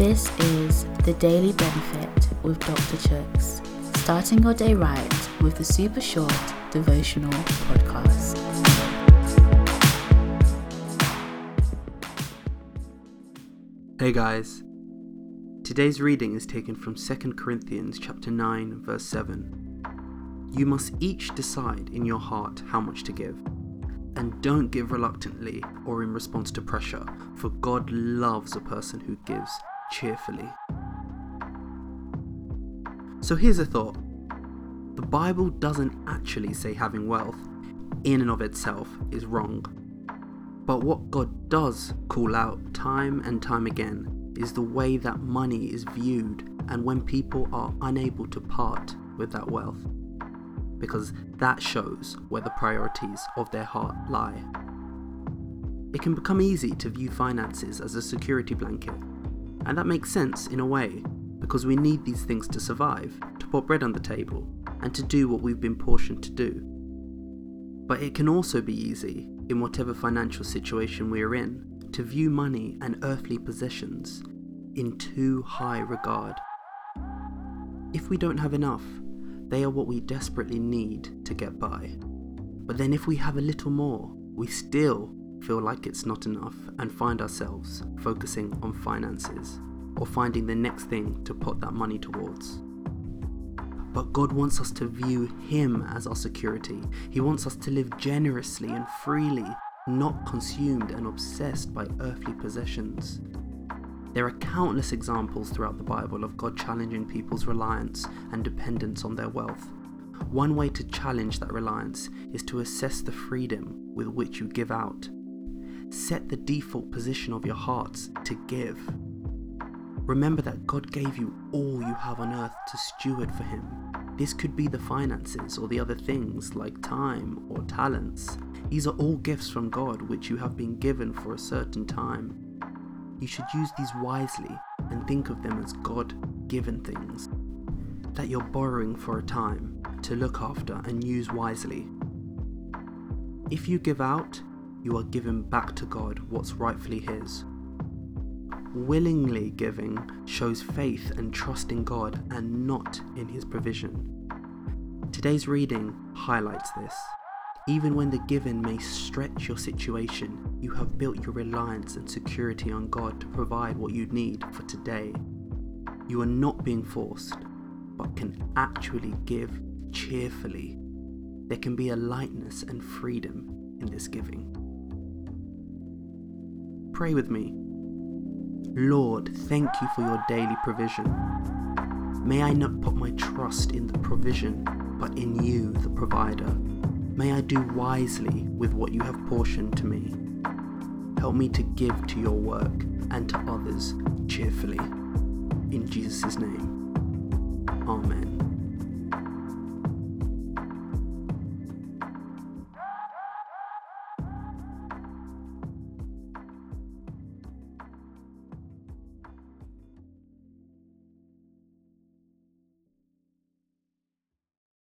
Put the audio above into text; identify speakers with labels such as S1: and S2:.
S1: This is the Daily Benefit with Dr. Chuks, starting your day right with the super short devotional podcast.
S2: Hey guys. Today's reading is taken from 2 Corinthians chapter 9 verse 7. You must each decide in your heart how much to give. And don't give reluctantly or in response to pressure, for God loves a person who gives cheerfully. So here's a thought the Bible doesn't actually say having wealth in and of itself is wrong. But what God does call out time and time again is the way that money is viewed and when people are unable to part with that wealth. Because that shows where the priorities of their heart lie. It can become easy to view finances as a security blanket and that makes sense in a way, because we need these things to survive, to put bread on the table, and to do what we've been portioned to do. But it can also be easy, in whatever financial situation we are in, to view money and earthly possessions in too high regard. If we don't have enough, they are what we desperately need to get by. But then if we have a little more, we still feel like it's not enough and find ourselves focusing on finances or finding the next thing to put that money towards. But God wants us to view Him as our security. He wants us to live generously and freely, not consumed and obsessed by earthly possessions. There are countless examples throughout the Bible of God challenging people's reliance and dependence on their wealth. One way to challenge that reliance is to assess the freedom with which you give out Set the default position of your hearts to give. Remember that God gave you all you have on earth to steward for Him. This could be the finances or the other things like time or talents. These are all gifts from God which you have been given for a certain time. You should use these wisely and think of them as God given things that you're borrowing for a time to look after and use wisely. If you give out, you are giving back to God what's rightfully His. Willingly giving shows faith and trust in God and not in His provision. Today's reading highlights this. Even when the given may stretch your situation, you have built your reliance and security on God to provide what you need for today. You are not being forced, but can actually give cheerfully. There can be a lightness and freedom in this giving. Pray with me. Lord, thank you for your daily provision. May I not put my trust in the provision, but in you, the provider. May I do wisely with what you have portioned to me. Help me to give to your work and to others cheerfully. In Jesus' name, Amen.